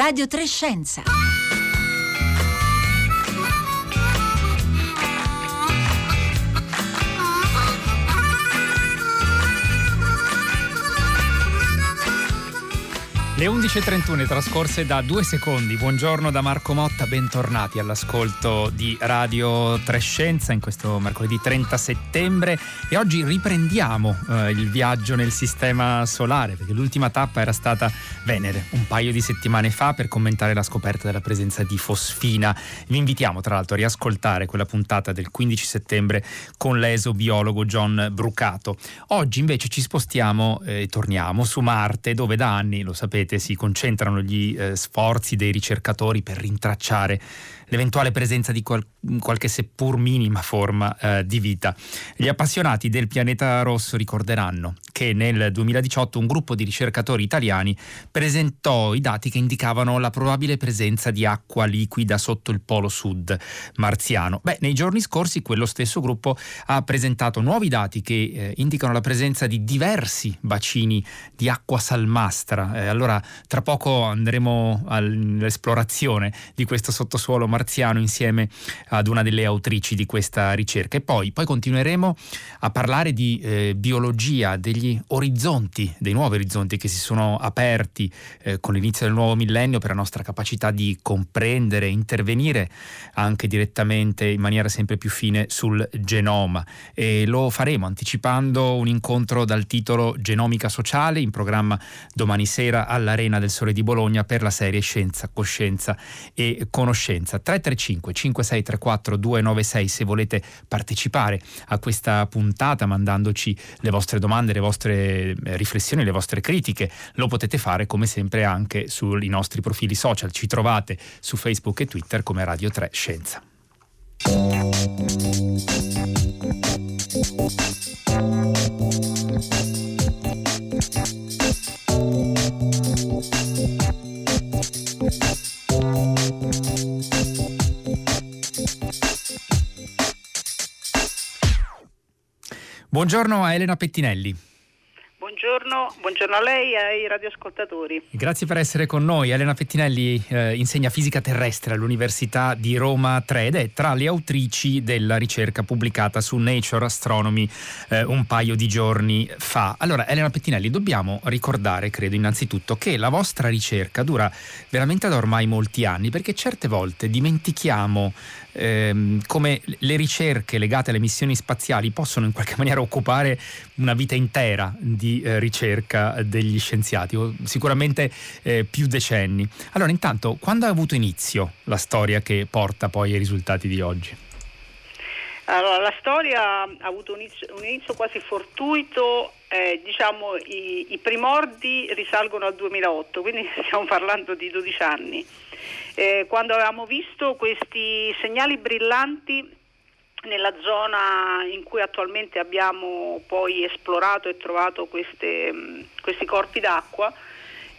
Radio Trescenza. Le 11.31 trascorse da due secondi. Buongiorno da Marco Motta, bentornati all'ascolto di Radio Trescenza in questo mercoledì 30 settembre e oggi riprendiamo eh, il viaggio nel sistema solare perché l'ultima tappa era stata Venere un paio di settimane fa per commentare la scoperta della presenza di fosfina. Vi invitiamo tra l'altro a riascoltare quella puntata del 15 settembre con l'esobiologo John Brucato. Oggi invece ci spostiamo e eh, torniamo su Marte dove da anni, lo sapete, si concentrano gli eh, sforzi dei ricercatori per rintracciare l'eventuale presenza di qual- qualche seppur minima forma eh, di vita. Gli appassionati del pianeta rosso ricorderanno che nel 2018 un gruppo di ricercatori italiani presentò i dati che indicavano la probabile presenza di acqua liquida sotto il polo sud marziano. Beh, nei giorni scorsi quello stesso gruppo ha presentato nuovi dati che eh, indicano la presenza di diversi bacini di acqua salmastra. Eh, allora, tra poco andremo all'esplorazione di questo sottosuolo marziano marziano insieme ad una delle autrici di questa ricerca. E poi, poi continueremo a parlare di eh, biologia, degli orizzonti, dei nuovi orizzonti che si sono aperti eh, con l'inizio del nuovo millennio per la nostra capacità di comprendere, intervenire anche direttamente in maniera sempre più fine sul genoma. E lo faremo anticipando un incontro dal titolo Genomica sociale in programma domani sera all'Arena del Sole di Bologna per la serie Scienza, Coscienza e Conoscenza. 335 5634 296 se volete partecipare a questa puntata mandandoci le vostre domande, le vostre eh, riflessioni, le vostre critiche. Lo potete fare come sempre anche sui nostri profili social. Ci trovate su Facebook e Twitter come Radio 3 Scienza. Buongiorno a Elena Pettinelli. Buongiorno, buongiorno, a lei e ai radioascoltatori. Grazie per essere con noi. Elena Pettinelli eh, insegna fisica terrestre all'Università di Roma 3 ed è tra le autrici della ricerca pubblicata su Nature Astronomy eh, un paio di giorni fa. Allora, Elena Pettinelli, dobbiamo ricordare, credo innanzitutto, che la vostra ricerca dura veramente da ormai molti anni perché certe volte dimentichiamo ehm, come le ricerche legate alle missioni spaziali possono in qualche maniera occupare una vita intera di eh, ricerca degli scienziati, o sicuramente eh, più decenni. Allora, intanto, quando ha avuto inizio la storia che porta poi ai risultati di oggi? Allora, la storia ha avuto un inizio, un inizio quasi fortuito, eh, diciamo i, i, primordi risalgono al 2008, quindi stiamo parlando di 12 anni, eh, quando avevamo visto questi segnali brillanti nella zona in cui attualmente abbiamo poi esplorato e trovato queste, questi corpi d'acqua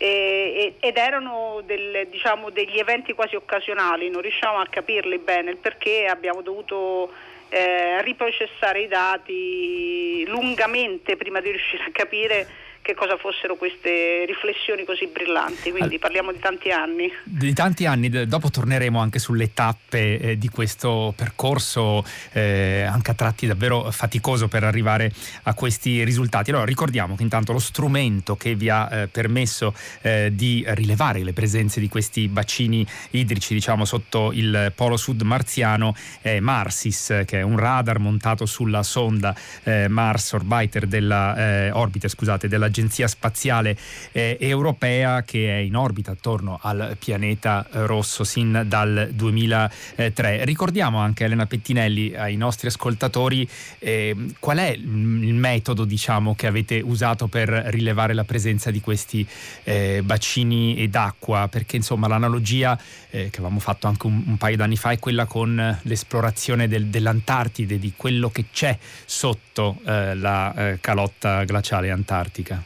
ed erano del, diciamo, degli eventi quasi occasionali, non riusciamo a capirli bene, il perché abbiamo dovuto eh, riprocessare i dati lungamente prima di riuscire a capire che cosa fossero queste riflessioni così brillanti, quindi parliamo di tanti anni. Di tanti anni, dopo torneremo anche sulle tappe eh, di questo percorso, eh, anche a tratti davvero faticoso per arrivare a questi risultati. Allora ricordiamo che intanto lo strumento che vi ha eh, permesso eh, di rilevare le presenze di questi bacini idrici, diciamo, sotto il polo sud marziano è Marsis, che è un radar montato sulla sonda eh, Mars Orbiter della, eh, Orbiter, scusate, della l'Agenzia Spaziale eh, Europea che è in orbita attorno al pianeta rosso sin dal 2003. Ricordiamo anche Elena Pettinelli ai nostri ascoltatori eh, qual è il metodo diciamo, che avete usato per rilevare la presenza di questi eh, bacini d'acqua, perché insomma l'analogia eh, che avevamo fatto anche un, un, paio d'anni fa è quella con l'esplorazione del, dell'Antartide, di quello che c'è sotto eh, la eh, calotta glaciale antartica.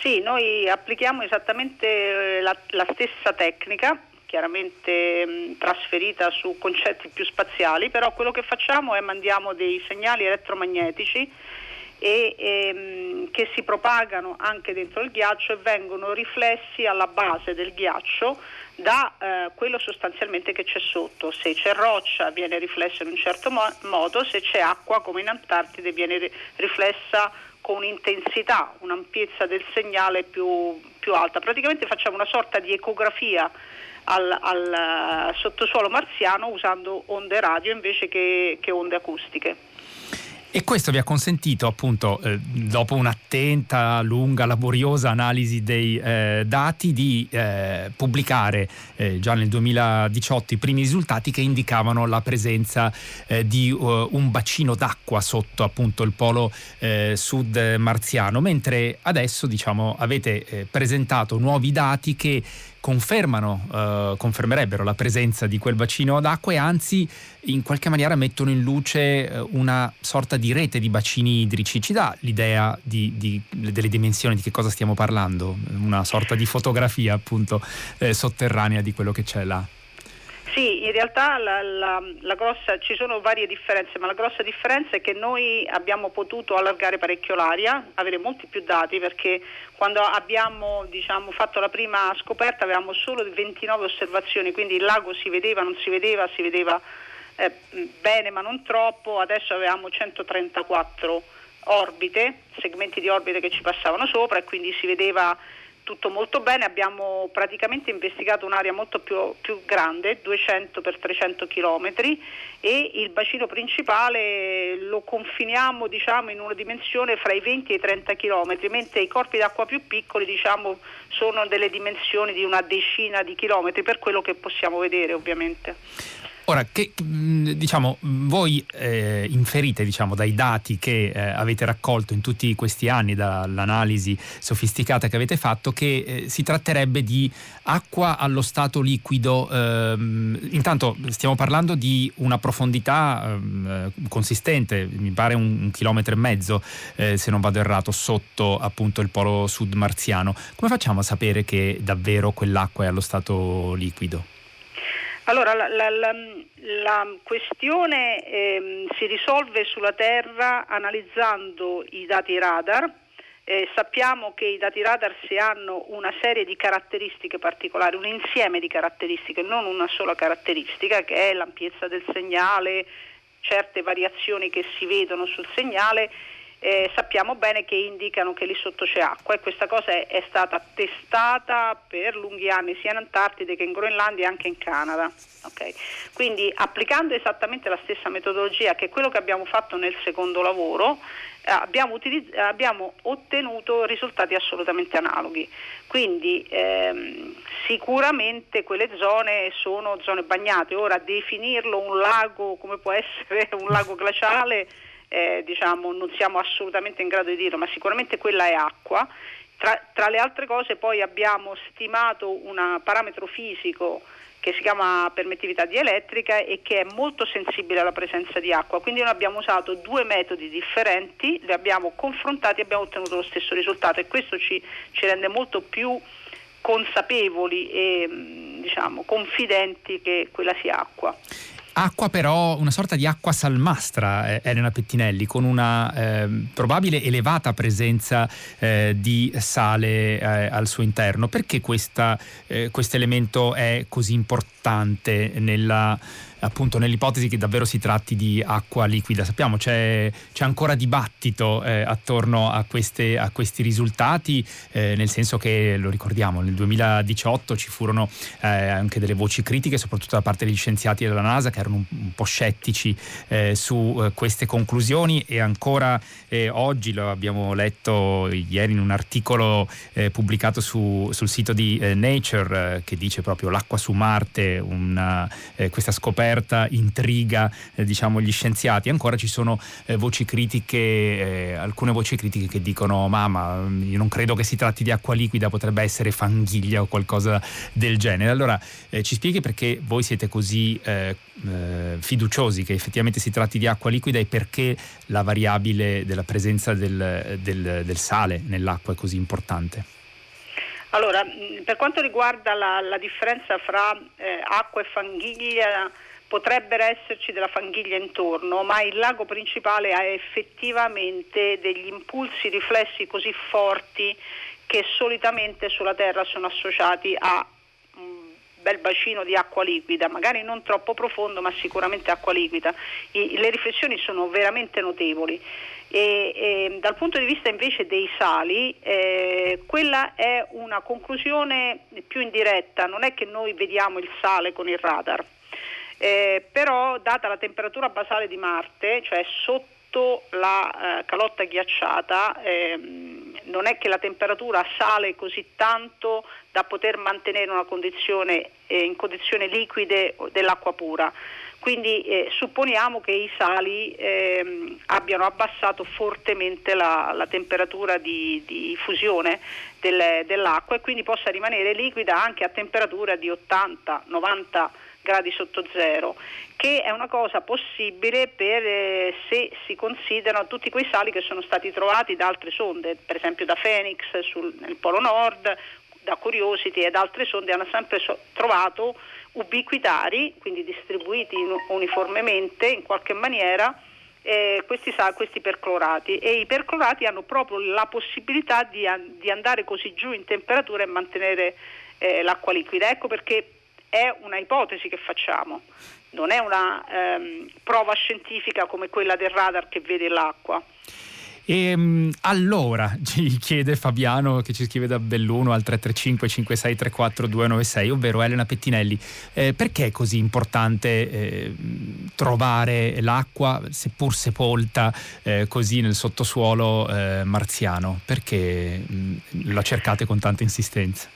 Sì, noi applichiamo esattamente eh, la, la stessa tecnica, chiaramente mh, trasferita su concetti più spaziali, però quello che facciamo è mandiamo dei segnali elettromagnetici e ehm, che si propagano anche dentro il ghiaccio e vengono riflessi alla base del ghiaccio da eh, quello sostanzialmente che c'è sotto. Se c'è roccia viene riflessa in un certo mo- modo, se c'è acqua come in Antartide viene ri- riflessa con un'intensità, un'ampiezza del segnale più, più, alta. Praticamente facciamo una sorta di ecografia al, al uh, sottosuolo marziano usando onde radio invece che, che onde acustiche. E questo vi ha consentito appunto, eh, dopo un'attenta, lunga, laboriosa analisi dei eh, dati, di eh, pubblicare eh, già nel 2018 i primi risultati che indicavano la presenza eh, di uh, un bacino d'acqua sotto appunto il polo sud marziano, mentre adesso diciamo, avete presentato nuovi dati che confermano, eh, confermerebbero la presenza di quel bacino d'acqua e anzi in qualche maniera mettono in luce eh, una sorta di rete di bacini idrici. Ci dà l'idea di, di, delle dimensioni di che cosa stiamo parlando? Una sorta di fotografia appunto eh, sotterranea di quello che c'è là. Sì, in realtà la, la, la grossa, ci sono varie differenze, ma la grossa differenza è che noi abbiamo potuto allargare parecchio l'aria, avere molti più dati perché quando abbiamo diciamo, fatto la prima scoperta avevamo solo 29 osservazioni, quindi il lago si vedeva, non si vedeva, si vedeva eh, bene ma non troppo, adesso avevamo 134 orbite, segmenti di orbite che ci passavano sopra e quindi si vedeva tutto molto bene, abbiamo praticamente investigato un'area molto più, più grande, 200 x 300 km e il bacino principale lo confiniamo diciamo, in una dimensione fra i 20 e i 30 km, mentre i corpi d'acqua più piccoli diciamo, sono delle dimensioni di una decina di chilometri, per quello che possiamo vedere ovviamente. Ora, che, diciamo, voi eh, inferite diciamo, dai dati che eh, avete raccolto in tutti questi anni, dall'analisi sofisticata che avete fatto, che eh, si tratterebbe di acqua allo stato liquido. Ehm, intanto stiamo parlando di una profondità ehm, consistente, mi pare un, un chilometro e mezzo, eh, se non vado errato, sotto appunto il polo sud marziano. Come facciamo a sapere che davvero quell'acqua è allo stato liquido? Allora, la, la, la, la questione eh, si risolve sulla Terra analizzando i dati radar. Eh, sappiamo che i dati radar si hanno una serie di caratteristiche particolari, un insieme di caratteristiche, non una sola caratteristica, che è l'ampiezza del segnale, certe variazioni che si vedono sul segnale eh, sappiamo bene che indicano che lì sotto c'è acqua e questa cosa è, è, stata testata per lunghi anni sia in Antartide che in Groenlandia e anche in Canada. Okay? Quindi applicando esattamente la stessa metodologia che quello che abbiamo fatto nel secondo lavoro, eh, abbiamo, utilizz- abbiamo, ottenuto risultati assolutamente analoghi. Quindi ehm, sicuramente quelle zone sono zone bagnate. Ora definirlo un lago come può essere un lago glaciale eh, diciamo, non siamo assolutamente in grado di dirlo, ma sicuramente quella è acqua. Tra, tra le altre cose poi abbiamo stimato un parametro fisico che si chiama permittività dielettrica e che è molto sensibile alla presenza di acqua. Quindi noi abbiamo usato due metodi differenti, li abbiamo confrontati e abbiamo ottenuto lo stesso risultato e questo ci, ci rende molto più consapevoli e diciamo, confidenti che quella sia acqua. Acqua però, una sorta di acqua salmastra, eh, Elena Pettinelli, con una eh, probabile elevata presenza eh, di sale eh, al suo interno. Perché questo eh, elemento è così importante nella appunto nell'ipotesi che davvero si tratti di acqua liquida. Sappiamo c'è, c'è ancora dibattito eh, attorno a, queste, a, questi risultati, eh, nel senso che, lo ricordiamo, nel 2018 ci furono eh, anche delle voci critiche, soprattutto da parte degli scienziati della NASA che erano un, un po' scettici eh, su eh, queste conclusioni e ancora eh, oggi lo abbiamo letto ieri in un articolo pubblicato su, sul sito di Nature che dice proprio l'acqua su Marte, una, questa scoperta intriga eh, diciamo, gli scienziati. Ancora ci sono eh, voci critiche, eh, alcune voci critiche che dicono mamma, io non credo che si tratti di acqua liquida, potrebbe essere fanghiglia o qualcosa del genere. Allora eh, ci spieghi perché voi siete così eh, eh, fiduciosi che effettivamente si tratti di acqua liquida e perché la variabile della presenza del, del, del sale nell'acqua è così importante? Allora, per quanto riguarda la, la differenza fra eh, acqua e fanghiglia, potrebbero esserci della fanghiglia intorno, ma il lago principale ha effettivamente degli impulsi riflessi così forti che solitamente sulla Terra sono associati a bel bacino di acqua liquida, magari non troppo profondo, ma sicuramente acqua liquida. I, le riflessioni sono veramente notevoli. E, e, dal punto di vista invece dei sali, eh, quella è una conclusione più indiretta, non è che noi vediamo il sale con il radar, eh, però data la temperatura basale di Marte, cioè sotto la eh, calotta ghiacciata, ehm, non è che la temperatura sale così tanto da poter mantenere una condizione eh, in condizioni liquide dell'acqua pura. Quindi eh, supponiamo che i sali eh, abbiano abbassato fortemente la, la temperatura di, di fusione del, dell'acqua e quindi possa rimanere liquida anche a temperatura di 80-90 gradi sotto zero, che è una cosa possibile per, eh, se si considerano tutti quei sali che sono stati trovati da altre sonde, per esempio da Phoenix sul, nel Polo Nord, da Curiosity ed altre sonde hanno sempre so- trovato ubiquitari, quindi distribuiti uniformemente in qualche maniera, eh, questi, questi, perclorati e i perclorati hanno proprio la possibilità di, di andare così giù in temperatura e mantenere eh, l'acqua liquida. Ecco perché è una ipotesi che facciamo, non è una ehm, prova scientifica come quella del radar che vede l'acqua. E ehm, allora ci chiede Fabiano che ci scrive da Belluno al 335 5634 296, ovvero Elena Pettinelli, eh, perché è così importante eh, trovare l'acqua seppur sepolta eh, così nel sottosuolo eh, marziano? Perché mh, la cercate con tanta insistenza?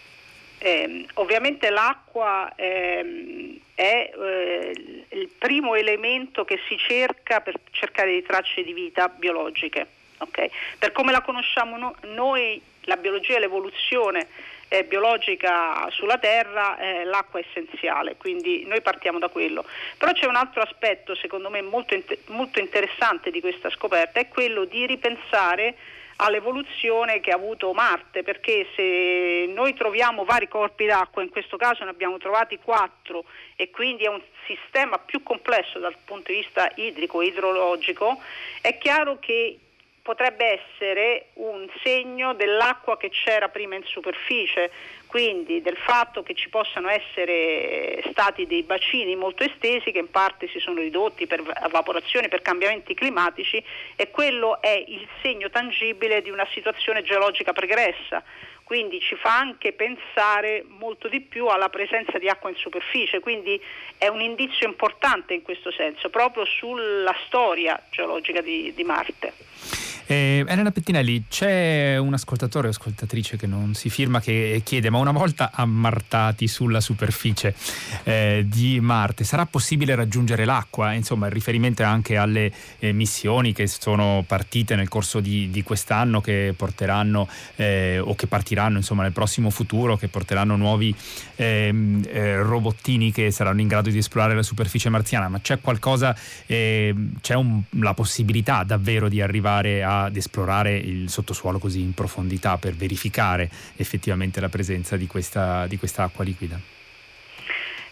Eh, ovviamente l'acqua ehm, è eh, il primo elemento che si cerca per cercare di tracce di vita biologiche. Okay? Per come la conosciamo no- noi, la biologia e l'evoluzione eh, biologica sulla Terra, eh, l'acqua è essenziale, quindi noi partiamo da quello. Però c'è un altro aspetto, secondo me, molto, in- molto interessante di questa scoperta, è quello di ripensare all'evoluzione che ha avuto Marte, perché se noi troviamo vari corpi d'acqua, in questo caso ne abbiamo trovati quattro e quindi è un sistema più complesso dal punto di vista idrico, idrologico, è chiaro che potrebbe essere un segno dell'acqua che c'era prima in superficie, quindi del fatto che ci possano essere stati dei bacini molto estesi che in parte si sono ridotti per evaporazione, per cambiamenti climatici e quello è il segno tangibile di una situazione geologica pregressa quindi ci fa anche pensare molto di più alla presenza di acqua in superficie, quindi è un indizio importante in questo senso, proprio sulla storia geologica di, di Marte. Eh, Elena Pettinelli, c'è un ascoltatore o ascoltatrice che non si firma che chiede, ma una volta ammartati sulla superficie eh, di Marte, sarà possibile raggiungere l'acqua? Insomma, il riferimento è anche alle eh, missioni che sono partite nel corso di, di quest'anno, che porteranno eh, o che partiranno insomma, nel prossimo futuro, che porteranno nuovi ehm, eh, robottini che saranno in grado di esplorare la superficie marziana, ma c'è qualcosa, ehm, c'è un, la possibilità davvero di arrivare a ad esplorare il sottosuolo così in profondità per verificare effettivamente la presenza di questa, di questa acqua liquida?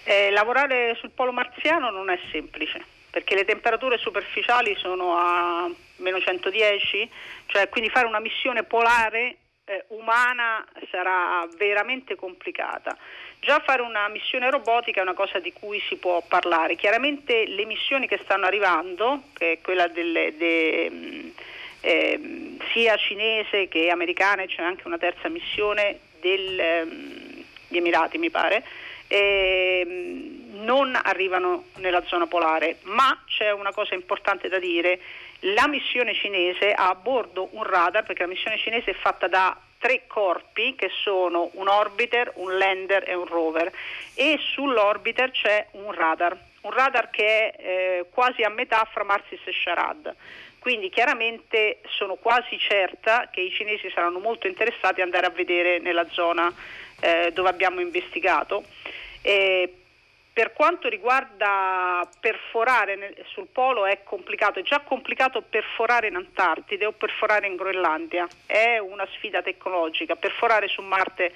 Eh, lavorare sul polo marziano non è semplice perché le temperature superficiali sono a meno 110, cioè quindi fare una missione polare eh, umana sarà veramente complicata. Già fare una missione robotica è una cosa di cui si può parlare. Chiaramente le missioni che stanno arrivando, che è quella delle, de, eh, sia cinese che americana, c'è anche una terza missione degli ehm, Emirati mi pare, eh, non arrivano nella zona polare, ma c'è una cosa importante da dire, la missione cinese ha a bordo un radar, perché la missione cinese è fatta da tre corpi che sono un orbiter, un lander e un rover e sull'orbiter c'è un radar, un radar che è eh, quasi a metà fra Marsis e Sharad. Quindi chiaramente sono quasi certa che i cinesi saranno molto interessati ad andare a vedere nella zona eh, dove abbiamo investigato. Eh, per quanto riguarda perforare nel, sul polo è complicato, è già complicato perforare in Antartide o perforare in Groenlandia, è una sfida tecnologica, perforare su Marte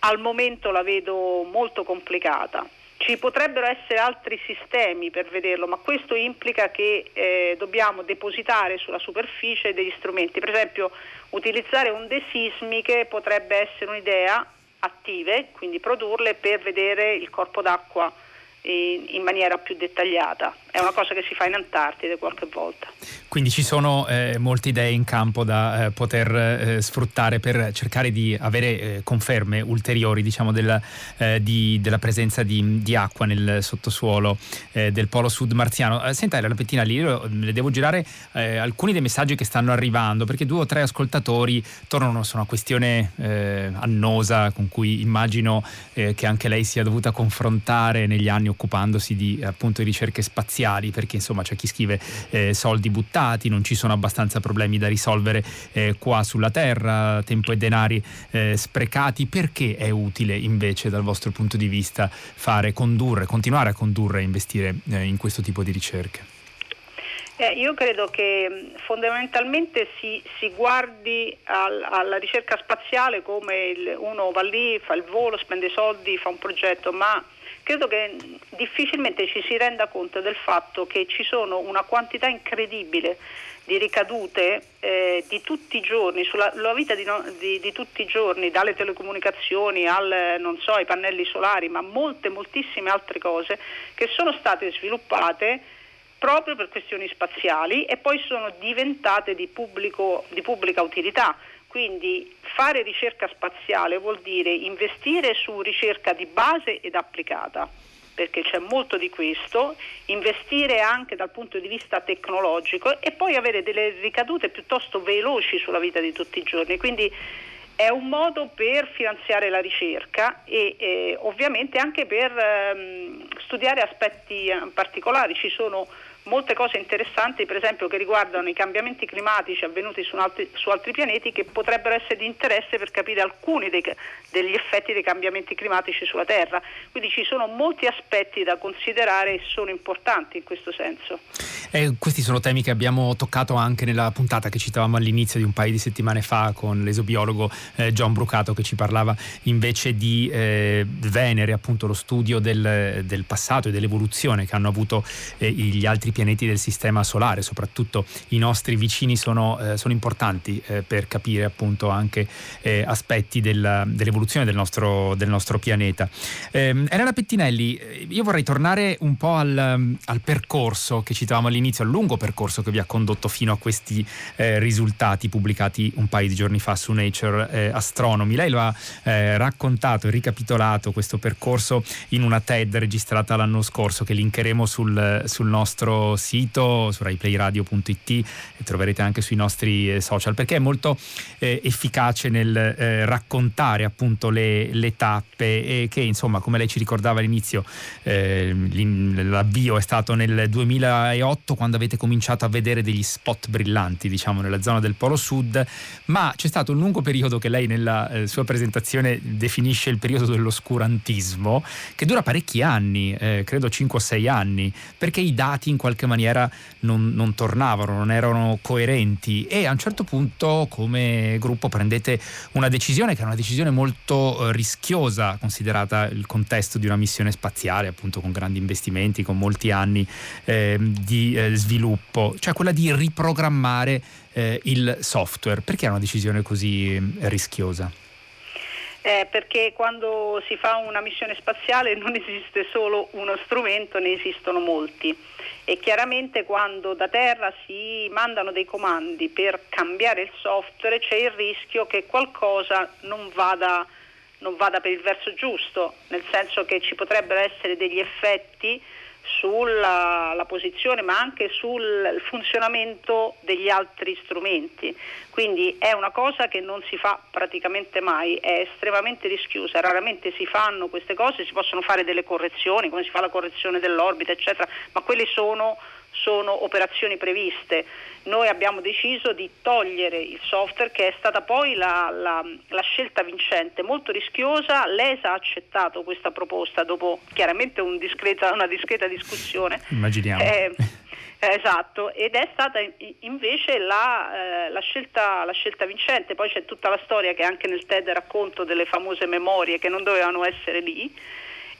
al momento la vedo molto complicata. Ci potrebbero essere altri sistemi per vederlo, ma questo implica che eh, dobbiamo depositare sulla superficie degli strumenti. Per esempio, utilizzare onde sismiche potrebbe essere un'idea attive, quindi produrle per vedere il corpo d'acqua in, in, maniera più dettagliata. È una cosa che si fa in Antartide qualche volta. Quindi ci sono eh, molte idee in campo da eh, poter eh, sfruttare per cercare di avere eh, conferme ulteriori diciamo, della, eh, di, della, presenza di, di, acqua nel sottosuolo eh, del polo sud marziano. senta, la pettina lì, le devo girare alcuni dei messaggi che stanno arrivando perché due o tre ascoltatori tornano su una questione annosa con cui immagino che anche lei sia dovuta confrontare negli anni occupandosi di appunto ricerche spaziali, perché insomma c'è chi scrive eh, soldi buttati, non ci sono abbastanza problemi da risolvere eh, qua sulla Terra, tempo e denari eh, sprecati, perché è utile invece dal vostro punto di vista fare, condurre, continuare a condurre e investire eh, in questo tipo di ricerche? Eh, io credo che fondamentalmente si, si guardi al, alla ricerca spaziale come il, uno va lì, fa il volo, spende soldi, fa un progetto, ma credo che difficilmente ci si renda conto del fatto che ci sono una quantità incredibile di ricadute eh, di tutti i giorni, sulla vita di, no, di, di, tutti i giorni, dalle telecomunicazioni al, so, ai pannelli solari, ma molte, moltissime altre cose che sono state sviluppate proprio per questioni spaziali e poi sono diventate di, pubblico, di pubblica utilità. Quindi fare ricerca spaziale vuol dire investire su ricerca di base ed applicata, perché c'è molto di questo, investire anche dal punto di vista tecnologico e poi avere delle ricadute piuttosto veloci sulla vita di tutti i giorni. Quindi è un modo per finanziare la ricerca e eh, ovviamente anche per ehm, studiare aspetti eh, particolari. Ci sono molte cose interessanti, per esempio, che riguardano i cambiamenti climatici avvenuti su altri, su altri pianeti che potrebbero essere di interesse per capire alcuni dei, degli effetti dei cambiamenti climatici sulla Terra. Quindi ci sono molti aspetti da considerare e sono importanti in questo senso. Eh, questi sono temi che abbiamo toccato anche nella puntata che citavamo all'inizio di un paio di settimane fa con l'esobiologo eh, John Brucato che ci parlava invece di eh, Venere, appunto lo studio del, del, passato e dell'evoluzione che hanno avuto eh, gli altri pianeti del sistema solare, soprattutto i nostri vicini sono, eh, sono importanti eh, per capire appunto anche aspetti della, dell'evoluzione del nostro, del nostro pianeta. Ehm, Elena Pettinelli, io vorrei tornare un po' al, al percorso che citavamo all'inizio al lungo percorso che vi ha condotto fino a questi eh, risultati pubblicati un paio di giorni fa su Nature eh, Astronomy. Lei lo ha eh, raccontato e ricapitolato questo percorso in una TED registrata l'anno scorso che linkeremo sul, sul nostro sito, su raiplayradio.it e troverete anche sui nostri eh, social perché è molto eh, efficace nel eh, raccontare appunto le, le, tappe che insomma come lei ci ricordava all'inizio l'avvio è stato nel 2008 2008 quando avete cominciato a vedere degli spot brillanti, diciamo, nella zona del Polo Sud, ma c'è stato un lungo periodo che lei nella eh, sua presentazione definisce il periodo dell'oscurantismo, che dura parecchi anni, eh, credo 5 o 6 anni, perché i dati in qualche maniera non, non tornavano, non erano coerenti e a un certo punto come gruppo prendete una decisione che è una decisione molto eh, rischiosa, considerata il contesto di una missione spaziale, appunto con grandi investimenti, con molti anni eh, di eh, sviluppo, cioè quella di riprogrammare eh, il software. Perché è una decisione così eh, rischiosa? Eh, perché quando si fa una missione spaziale non esiste solo uno strumento, ne esistono molti. E chiaramente quando da terra si mandano dei comandi per cambiare il software c'è il rischio che qualcosa non vada, non vada per il verso giusto, nel senso che ci potrebbero essere degli effetti sulla posizione ma anche sul funzionamento degli altri strumenti. Quindi è una cosa che non si fa praticamente mai, è estremamente rischiosa, raramente si fanno queste cose, si possono fare delle correzioni, come si fa la correzione dell'orbita, eccetera, ma quelle sono sono operazioni previste. Noi abbiamo deciso di togliere il software che è stata poi la, la, la scelta vincente, molto rischiosa. L'ESA ha accettato questa proposta dopo chiaramente un discreta, una discreta discussione. Immaginiamo. Eh, esatto, ed è stata invece la, eh, la, scelta, la, scelta, vincente. Poi c'è tutta la storia che anche nel TED racconto delle famose memorie che non dovevano essere lì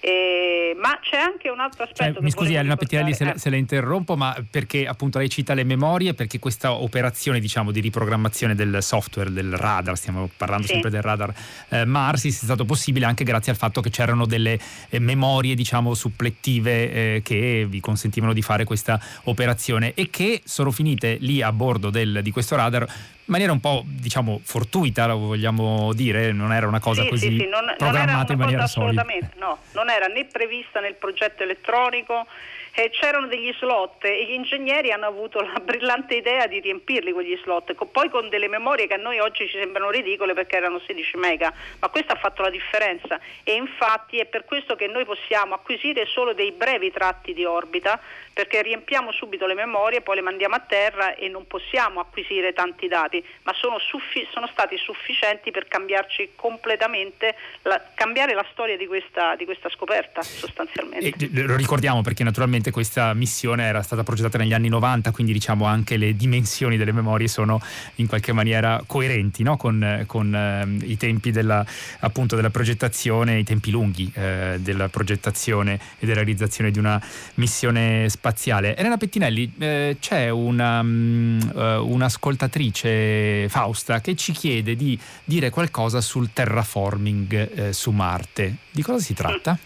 Eh, ma c'è anche un altro aspetto. Cioè, mi scusi Elena Pettinelli se, eh. se, la interrompo, ma perché appunto lei cita le memorie, perché questa operazione diciamo di riprogrammazione del software, del radar, stiamo parlando sì. sempre del radar eh, Marsis, è stato possibile anche grazie al fatto che c'erano delle eh, memorie diciamo supplettive eh, che vi consentivano di fare questa operazione e che sono finite lì a bordo del, di questo radar maniera un po' diciamo fortuita, lo vogliamo dire, non era una cosa sì, così sì, sì, non, programmata non in maniera solida. Assolutamente, no, non era né prevista nel progetto elettronico eh, c'erano degli slot e gli ingegneri hanno avuto la brillante idea di riempirli quegli slot, poi con delle memorie che a noi oggi ci sembrano ridicole perché erano 16 mega, ma questo ha fatto la differenza e infatti è per questo che noi possiamo acquisire solo dei brevi tratti di orbita perché riempiamo subito le memorie, poi le mandiamo a terra e non possiamo acquisire tanti dati, ma sono, suffi- sono stati sufficienti per cambiarci completamente, la, cambiare la storia di questa, di questa scoperta sostanzialmente. E, lo ricordiamo perché naturalmente questa missione era stata progettata negli anni 90, quindi diciamo anche le dimensioni delle memorie sono in qualche maniera coerenti no? con, con eh, i tempi della, appunto, della progettazione, i tempi lunghi eh, della progettazione e della realizzazione di una missione spaziale spaziale. Elena Pettinelli, eh, c'è una, um, un'ascoltatrice, Fausta, che ci chiede di dire qualcosa sul terraforming eh, su Marte. Di cosa si tratta?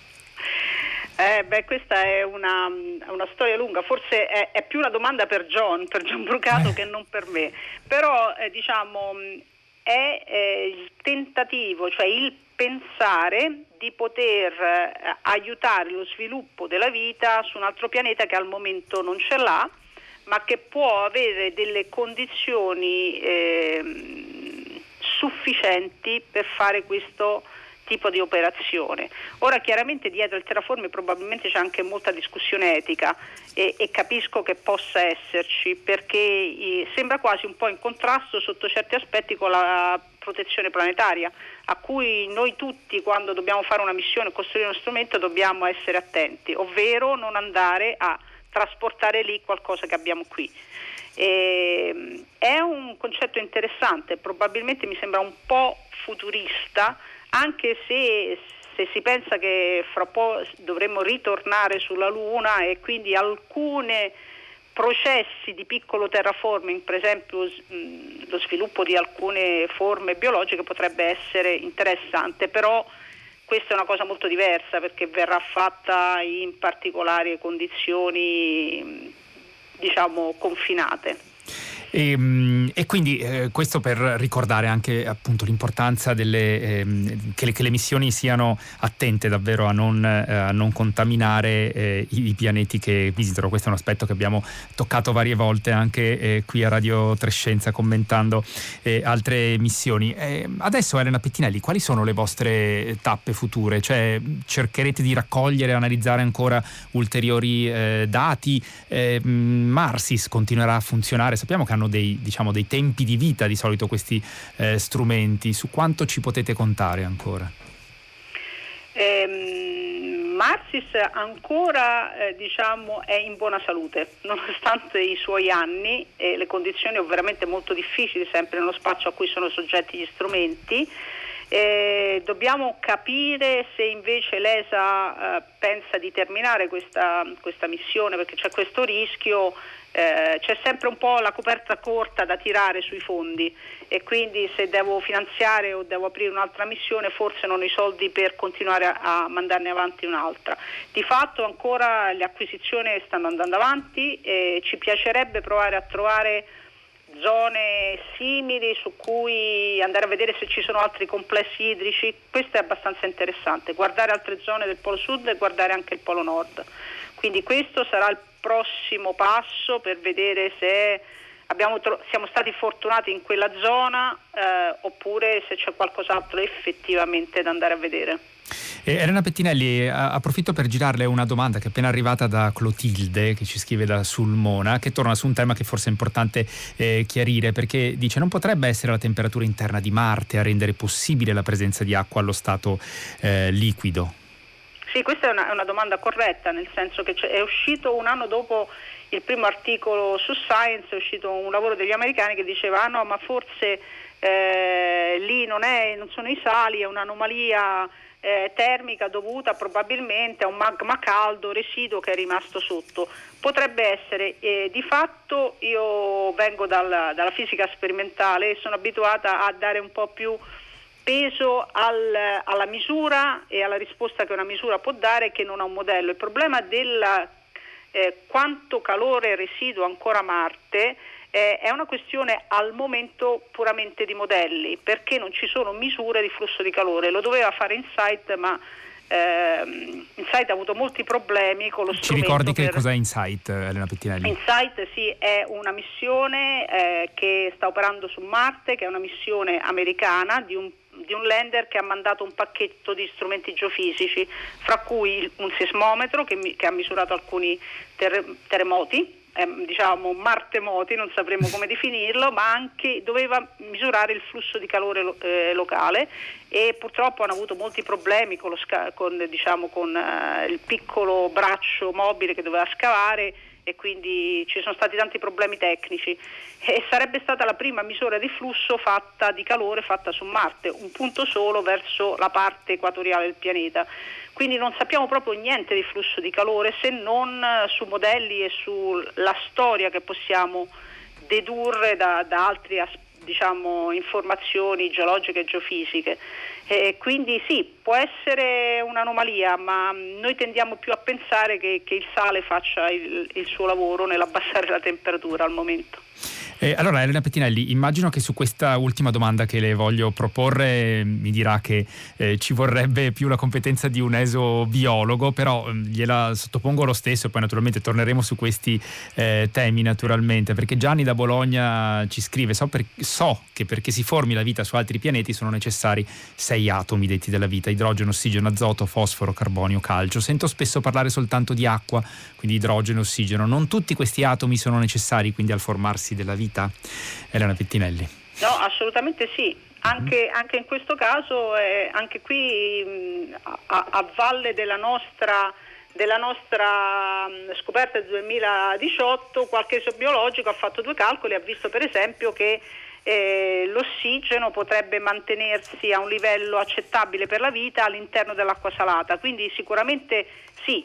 Eh, beh, questa è una, una, storia lunga, forse è, è, più una domanda per John, per John Brucato eh. che non per me, però eh, diciamo è eh, il tentativo, cioè il pensare di poter eh, aiutare lo sviluppo della vita su un altro pianeta che al momento non ce l'ha, ma che può avere delle condizioni eh, sufficienti per fare questo tipo di operazione. Ora chiaramente dietro il terraforme probabilmente c'è anche molta discussione etica e, e capisco che possa esserci perché eh, sembra quasi un po' in contrasto sotto certi aspetti con la protezione planetaria a cui noi tutti quando dobbiamo fare una missione o costruire uno strumento dobbiamo essere attenti, ovvero non andare a trasportare lì qualcosa che abbiamo qui. E, è un concetto interessante, probabilmente mi sembra un po' futurista, anche se, se si pensa che fra un po' dovremmo ritornare sulla Luna e quindi alcune processi di piccolo terraforming, per esempio lo sviluppo di alcune forme biologiche potrebbe essere interessante, però questa è una cosa molto diversa perché verrà fatta in particolari condizioni diciamo confinate. E, ehm, e quindi eh, questo per ricordare anche appunto l'importanza delle, eh, che, le, che, le, missioni siano attente davvero a non, eh, a non contaminare eh, i, i, pianeti che visitano. Questo è un aspetto che abbiamo toccato varie volte anche eh, qui a Radio Trescenza commentando eh, altre missioni. adesso Elena Pettinelli, quali sono le vostre tappe future? Cioè cercherete di raccogliere analizzare ancora ulteriori dati? Marsis continuerà a funzionare? Sappiamo che hanno dei, diciamo, dei tempi di vita di solito questi eh, strumenti, su quanto ci potete contare ancora? Ehm, Marsis ancora eh, diciamo, è in buona salute, nonostante i suoi anni e le condizioni veramente molto difficili sempre nello spazio a cui sono soggetti gli strumenti. Eh, dobbiamo capire se invece l'ESA eh, pensa di terminare questa, questa, missione perché c'è questo rischio eh, c'è sempre un po' la coperta corta da tirare sui fondi e quindi se devo finanziare o devo aprire un'altra missione forse non ho i soldi per continuare a, a mandarne avanti un'altra. Di fatto ancora le acquisizioni stanno andando avanti e ci piacerebbe provare a trovare zone simili su cui andare a vedere se ci sono altri complessi idrici, questo è abbastanza interessante, guardare altre zone del Polo Sud e guardare anche il Polo Nord. Quindi questo sarà il prossimo passo per vedere se tro- siamo stati fortunati in quella zona eh, oppure se c'è qualcos'altro effettivamente da andare a vedere. Eh, Elena Pettinelli, approfitto per girarle una domanda che è appena arrivata da Clotilde, che ci scrive da Sulmona, che torna su un tema che forse è importante eh, chiarire, perché dice non potrebbe essere la temperatura interna di Marte a rendere possibile la presenza di acqua allo stato eh, liquido? Sì, questa è una, una domanda corretta, nel senso che è uscito un anno dopo il primo articolo su Science, è uscito un lavoro degli americani che diceva ah no, ma forse eh, lì non, è, non, sono i sali, è un'anomalia eh, termica dovuta probabilmente a un magma caldo residuo che è rimasto sotto. Potrebbe essere, eh, di fatto io vengo dal, dalla fisica sperimentale e sono abituata a dare un po' più peso al, alla misura e alla risposta che una misura può dare che non ha un modello. Il problema del eh, quanto calore residuo ancora Marte eh, è una questione al momento puramente di modelli, perché non ci sono misure di flusso di calore. Lo doveva fare Insight, ma ehm, Insight ha avuto molti problemi con lo Ci strumento. Ci ricordi che cos'è Insight, Elena Pettinelli? Insight sì, è una missione eh, che sta operando su Marte, che è una missione americana di un di un lender che ha mandato un pacchetto di strumenti geofisici, fra cui un sismometro che, mi, che ha misurato alcuni ter- terremoti eh, diciamo martemoti, non sapremo come definirlo, ma anche doveva misurare il flusso di calore lo, eh, locale e purtroppo hanno avuto molti problemi con, sca- con, diciamo, con eh, il piccolo braccio mobile che doveva scavare e quindi ci sono stati tanti problemi tecnici e sarebbe stata la prima misura di flusso fatta di calore fatta su Marte, un punto solo verso la parte equatoriale del pianeta. Quindi non sappiamo proprio niente di flusso di calore se non eh, su modelli e sulla storia che possiamo dedurre da, da altre diciamo, informazioni geologiche e geofisiche. E quindi sì, può essere un'anomalia, ma noi tendiamo più a pensare che, che il sale faccia il, il suo lavoro nell'abbassare la temperatura al momento. Eh, allora Elena Pettinelli, immagino che su questa ultima domanda che le voglio proporre mi dirà che eh, ci vorrebbe più la competenza di un esobiologo, però eh, gliela sottopongo lo stesso e poi naturalmente torneremo su questi eh, temi naturalmente, perché Gianni da Bologna ci scrive, so, per, so, che perché si formi la vita su altri pianeti sono necessari sei atomi detti della vita, idrogeno, ossigeno, azoto, fosforo, carbonio, calcio. Sento spesso parlare soltanto di acqua, quindi idrogeno, ossigeno. Non tutti questi atomi sono necessari quindi al formarsi della vita vita? Elena Pettinelli. No, assolutamente sì. Anche, anche in questo caso, eh, anche qui mh, a, a, valle della nostra, della nostra mh, scoperta del 2018, qualche biologico ha fatto due calcoli e ha visto per esempio che eh, l'ossigeno potrebbe mantenersi a un livello accettabile per la vita all'interno dell'acqua salata. Quindi sicuramente sì,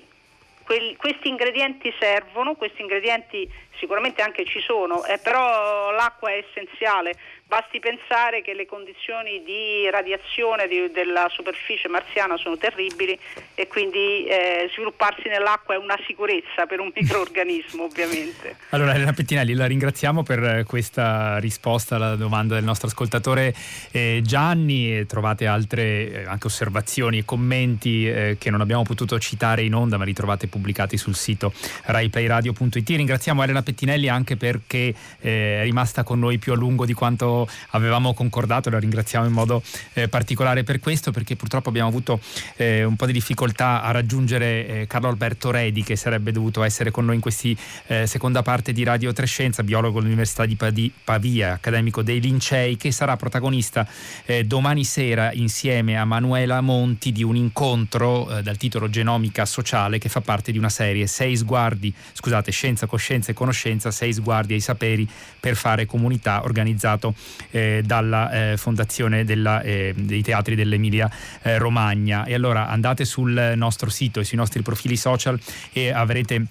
quelli, questi ingredienti servono, questi ingredienti sicuramente anche ci sono, eh, però l'acqua è essenziale. Basti pensare che le condizioni di radiazione di, della superficie marziana sono terribili e quindi eh, svilupparsi nell'acqua è una sicurezza per un microorganismo ovviamente. Allora Elena Pettinelli la ringraziamo per questa risposta alla domanda del nostro ascoltatore eh, Gianni, trovate altre eh, anche osservazioni e commenti eh, che non abbiamo potuto citare in onda ma ritrovate pubblicati sul sito raiplayradio.it. Ringraziamo Elena Pettinelli anche perché eh, è rimasta con noi più a lungo di quanto avevamo concordato, la ringraziamo in modo eh, particolare per questo perché purtroppo abbiamo avuto eh, un po' di difficoltà a raggiungere eh, Carlo Alberto Redi che sarebbe dovuto essere con noi in questa eh, seconda parte di Radio Trescenza, biologo all'Università di Pavia, accademico dei Lincei che sarà protagonista eh, domani sera insieme a Manuela Monti di un incontro eh, dal titolo Genomica Sociale che fa parte di una serie Sei sguardi, scusate, Scienza, Coscienza e Conoscenza, Sei sguardi ai saperi per fare comunità organizzato eh, dalla eh, Fondazione della, eh, dei Teatri dell'Emilia eh, Romagna. E allora andate sul nostro sito e sui nostri profili social e avrete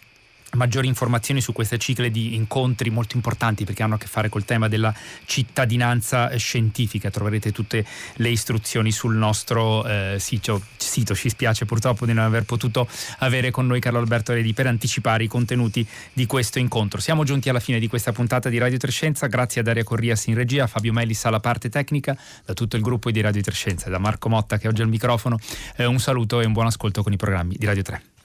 maggiori informazioni su queste cicle di incontri molto importanti perché hanno a che fare col tema della cittadinanza scientifica. Troverete tutte le istruzioni sul nostro eh, sito, sito. Ci spiace purtroppo di non aver potuto avere con noi Carlo Alberto Redi per anticipare i contenuti di questo incontro. Siamo giunti alla fine di questa puntata di Radio Trescenza. Grazie a Daria Corrias in regia, a Fabio Mellis alla parte tecnica, da tutto il gruppo di Radio Trescenza e da Marco Motta che oggi è al microfono. Eh, un saluto e un buon ascolto con i programmi di Radio 3.